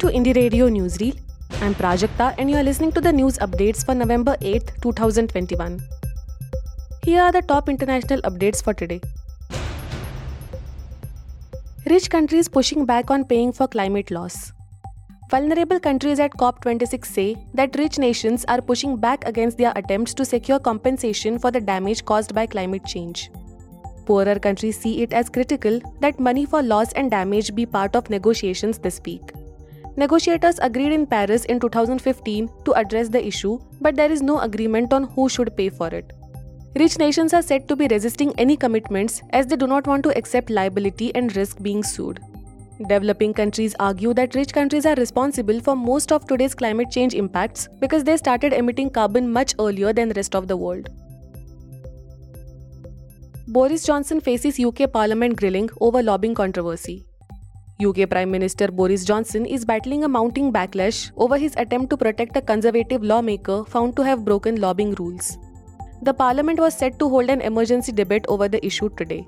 To Indie Radio Newsreel. I'm Prajakta and you are listening to the news updates for November 8, 2021. Here are the top international updates for today. Rich countries pushing back on paying for climate loss. Vulnerable countries at COP26 say that rich nations are pushing back against their attempts to secure compensation for the damage caused by climate change. Poorer countries see it as critical that money for loss and damage be part of negotiations this week. Negotiators agreed in Paris in 2015 to address the issue, but there is no agreement on who should pay for it. Rich nations are said to be resisting any commitments as they do not want to accept liability and risk being sued. Developing countries argue that rich countries are responsible for most of today's climate change impacts because they started emitting carbon much earlier than the rest of the world. Boris Johnson faces UK Parliament grilling over lobbying controversy. UK Prime Minister Boris Johnson is battling a mounting backlash over his attempt to protect a conservative lawmaker found to have broken lobbying rules. The parliament was set to hold an emergency debate over the issue today.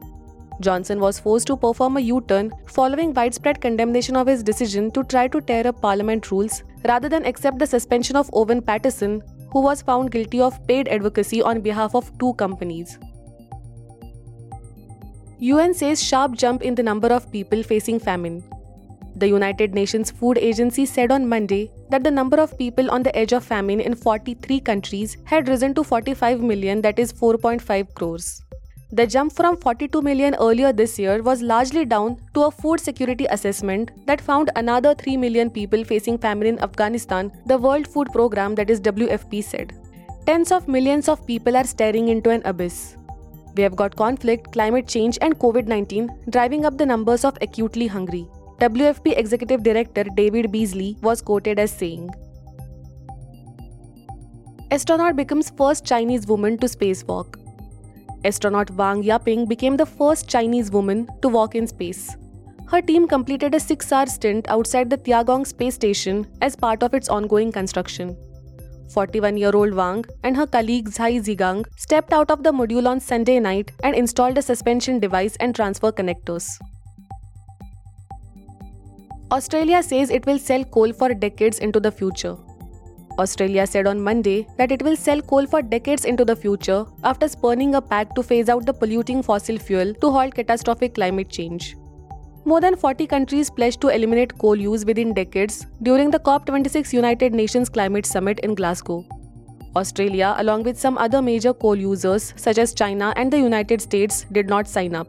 Johnson was forced to perform a U turn following widespread condemnation of his decision to try to tear up parliament rules rather than accept the suspension of Owen Paterson, who was found guilty of paid advocacy on behalf of two companies. UN says sharp jump in the number of people facing famine. The United Nations Food Agency said on Monday that the number of people on the edge of famine in 43 countries had risen to 45 million, that is 4.5 crores. The jump from 42 million earlier this year was largely down to a food security assessment that found another 3 million people facing famine in Afghanistan, the World Food Programme, that is WFP, said. Tens of millions of people are staring into an abyss. We have got conflict, climate change, and COVID 19 driving up the numbers of acutely hungry. WFP Executive Director David Beasley was quoted as saying Astronaut becomes first Chinese woman to spacewalk. Astronaut Wang Yaping became the first Chinese woman to walk in space. Her team completed a six hour stint outside the Tiangong space station as part of its ongoing construction. 41 year old Wang and her colleague Zhai Zhigang stepped out of the module on Sunday night and installed a suspension device and transfer connectors. Australia says it will sell coal for decades into the future. Australia said on Monday that it will sell coal for decades into the future after spurning a pact to phase out the polluting fossil fuel to halt catastrophic climate change. More than 40 countries pledged to eliminate coal use within decades during the COP26 United Nations Climate Summit in Glasgow. Australia, along with some other major coal users such as China and the United States, did not sign up.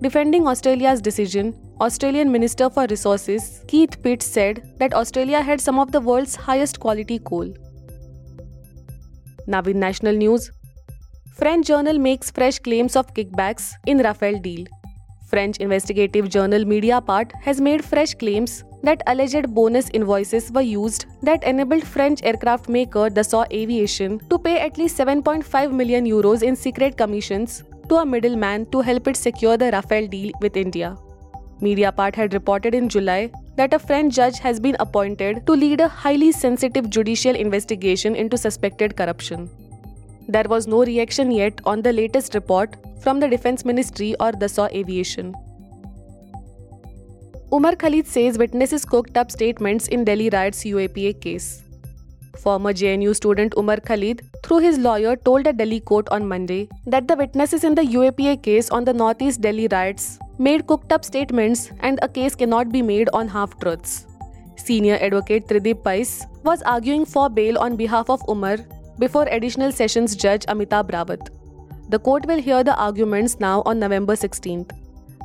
Defending Australia's decision, Australian Minister for Resources Keith Pitt said that Australia had some of the world's highest quality coal. Now in national news, French journal makes fresh claims of kickbacks in Rafale deal. French investigative journal Mediapart has made fresh claims that alleged bonus invoices were used that enabled French aircraft maker Dassault Aviation to pay at least 7.5 million euros in secret commissions to a middleman to help it secure the Rafale deal with India. Mediapart had reported in July that a French judge has been appointed to lead a highly sensitive judicial investigation into suspected corruption. There was no reaction yet on the latest report from the Defense Ministry or Dassault Aviation. Umar Khalid says witnesses cooked up statements in Delhi riots UAPA case. Former JNU student Umar Khalid, through his lawyer, told a Delhi court on Monday that the witnesses in the UAPA case on the Northeast Delhi riots made cooked up statements and a case cannot be made on half truths. Senior advocate Tridib Pais was arguing for bail on behalf of Umar before Additional Sessions Judge Amitabh Rawat. The court will hear the arguments now on November 16th.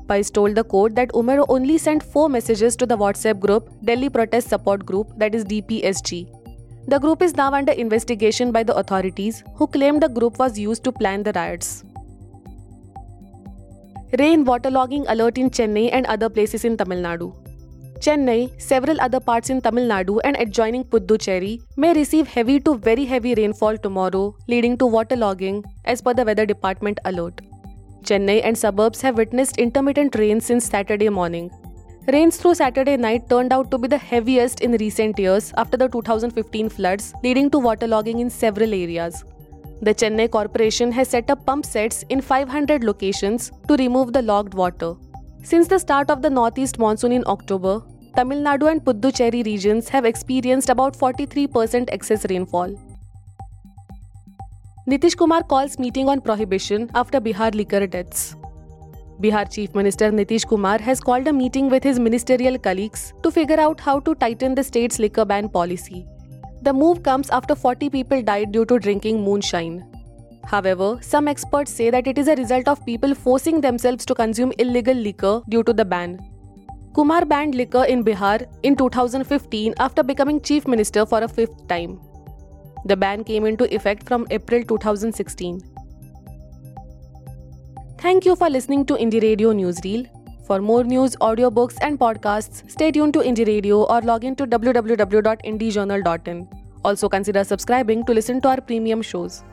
Pais told the court that Umar only sent four messages to the WhatsApp group Delhi Protest Support Group, that is DPSG. The group is now under investigation by the authorities, who claim the group was used to plan the riots. Rain waterlogging alert in Chennai and other places in Tamil Nadu. Chennai, several other parts in Tamil Nadu and adjoining Puducherry may receive heavy to very heavy rainfall tomorrow, leading to waterlogging, as per the weather department alert. Chennai and suburbs have witnessed intermittent rain since Saturday morning. Rains through Saturday night turned out to be the heaviest in recent years after the 2015 floods, leading to waterlogging in several areas. The Chennai Corporation has set up pump sets in 500 locations to remove the logged water. Since the start of the northeast monsoon in October, Tamil Nadu and Puducherry regions have experienced about 43% excess rainfall. Nitish Kumar calls meeting on prohibition after Bihar liquor deaths. Bihar Chief Minister Nitish Kumar has called a meeting with his ministerial colleagues to figure out how to tighten the state's liquor ban policy. The move comes after 40 people died due to drinking moonshine. However, some experts say that it is a result of people forcing themselves to consume illegal liquor due to the ban. Kumar banned liquor in Bihar in 2015 after becoming chief minister for a fifth time. The ban came into effect from April 2016. Thank you for listening to Indie Radio Newsreel. For more news, audiobooks, and podcasts, stay tuned to Indie Radio or log in to www.indiejournal.in. Also, consider subscribing to listen to our premium shows.